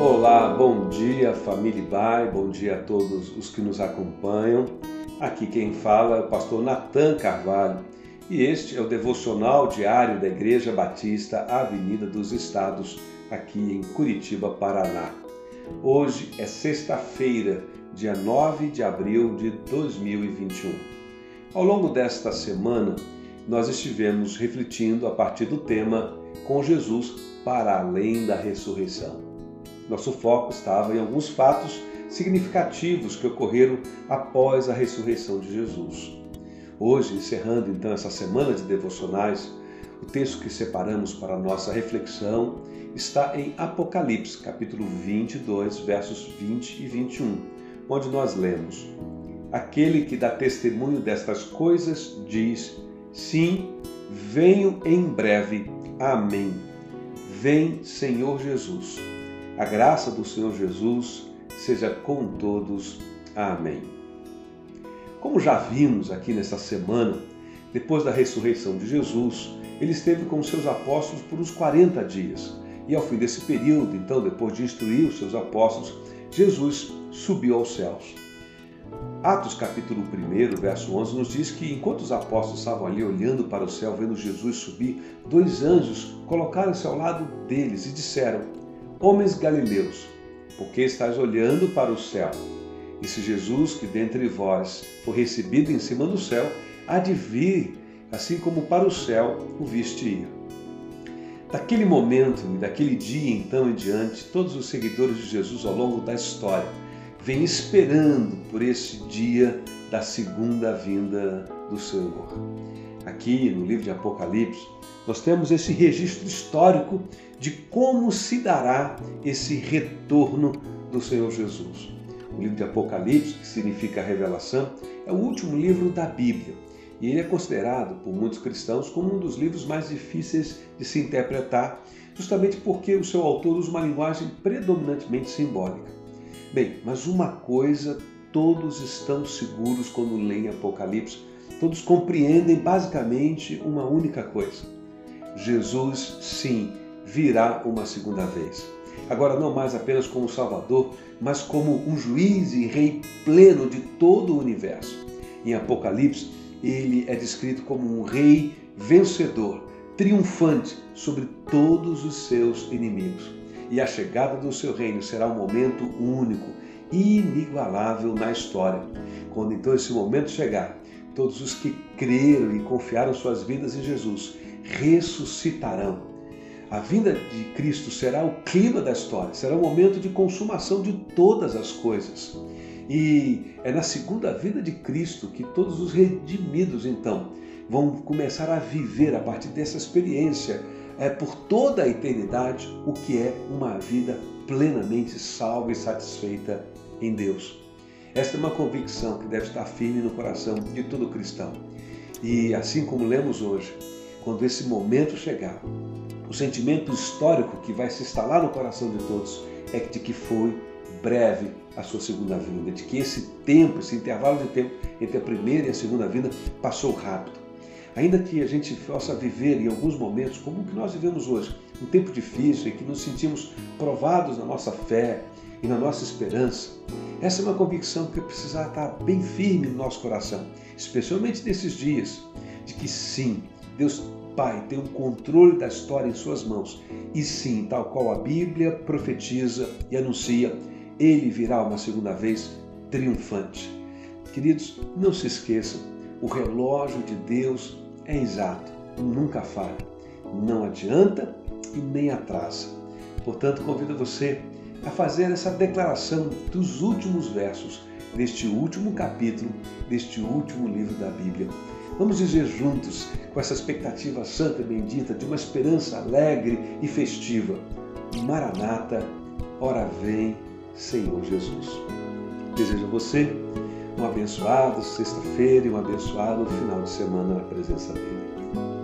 Olá, bom dia família Bai, bom dia a todos os que nos acompanham. Aqui quem fala é o pastor Natan Carvalho e este é o devocional diário da Igreja Batista Avenida dos Estados, aqui em Curitiba, Paraná. Hoje é sexta-feira, dia 9 de abril de 2021. Ao longo desta semana, nós estivemos refletindo a partir do tema Com Jesus para além da ressurreição. Nosso foco estava em alguns fatos significativos que ocorreram após a ressurreição de Jesus. Hoje, encerrando então essa semana de devocionais, o texto que separamos para nossa reflexão está em Apocalipse, capítulo 22, versos 20 e 21, onde nós lemos: Aquele que dá testemunho destas coisas diz: Sim, venho em breve. Amém. Vem, Senhor Jesus. A graça do Senhor Jesus seja com todos. Amém. Como já vimos aqui nesta semana, depois da ressurreição de Jesus, ele esteve com seus apóstolos por uns 40 dias. E ao fim desse período, então, depois de instruir os seus apóstolos, Jesus subiu aos céus. Atos capítulo 1, verso 11, nos diz que enquanto os apóstolos estavam ali olhando para o céu, vendo Jesus subir, dois anjos colocaram-se ao lado deles e disseram: Homens galileus, porque estáis olhando para o céu? E se Jesus, que dentre vós for recebido em cima do céu, há de vir, assim como para o céu o viste ir. Daquele momento e daquele dia então em diante, todos os seguidores de Jesus ao longo da história vêm esperando por esse dia da segunda vinda do Senhor. Aqui no livro de Apocalipse, nós temos esse registro histórico de como se dará esse retorno do Senhor Jesus. O livro de Apocalipse, que significa revelação, é o último livro da Bíblia e ele é considerado por muitos cristãos como um dos livros mais difíceis de se interpretar, justamente porque o seu autor usa uma linguagem predominantemente simbólica. Bem, mas uma coisa todos estão seguros quando leem Apocalipse, todos compreendem basicamente uma única coisa Jesus, sim, virá uma segunda vez. Agora, não mais apenas como Salvador, mas como um juiz e rei pleno de todo o universo. Em Apocalipse, ele é descrito como um rei vencedor, triunfante sobre todos os seus inimigos. E a chegada do seu reino será um momento único, inigualável na história. Quando então esse momento chegar, todos os que creram e confiaram suas vidas em Jesus ressuscitarão. A vinda de Cristo será o clima da história, será o momento de consumação de todas as coisas. E é na segunda vinda de Cristo que todos os redimidos, então, vão começar a viver a partir dessa experiência, é, por toda a eternidade, o que é uma vida plenamente salva e satisfeita em Deus. Esta é uma convicção que deve estar firme no coração de todo cristão. E assim como lemos hoje, quando esse momento chegar, o sentimento histórico que vai se instalar no coração de todos é de que foi breve a sua segunda vinda, de que esse tempo, esse intervalo de tempo entre a primeira e a segunda vinda passou rápido. Ainda que a gente possa viver em alguns momentos, como o que nós vivemos hoje, um tempo difícil em que nos sentimos provados na nossa fé e na nossa esperança, essa é uma convicção que precisa estar bem firme no nosso coração, especialmente nesses dias, de que sim, Deus Pai tem o controle da história em suas mãos. E sim, tal qual a Bíblia profetiza e anuncia, ele virá uma segunda vez triunfante. Queridos, não se esqueçam, o relógio de Deus é exato, nunca falha, não adianta e nem atrasa. Portanto, convido você a fazer essa declaração dos últimos versos deste último capítulo, deste último livro da Bíblia. Vamos dizer juntos, com essa expectativa santa e bendita de uma esperança alegre e festiva: Maranata, ora vem, Senhor Jesus. Desejo a você um abençoado sexta-feira e um abençoado final de semana na presença dele.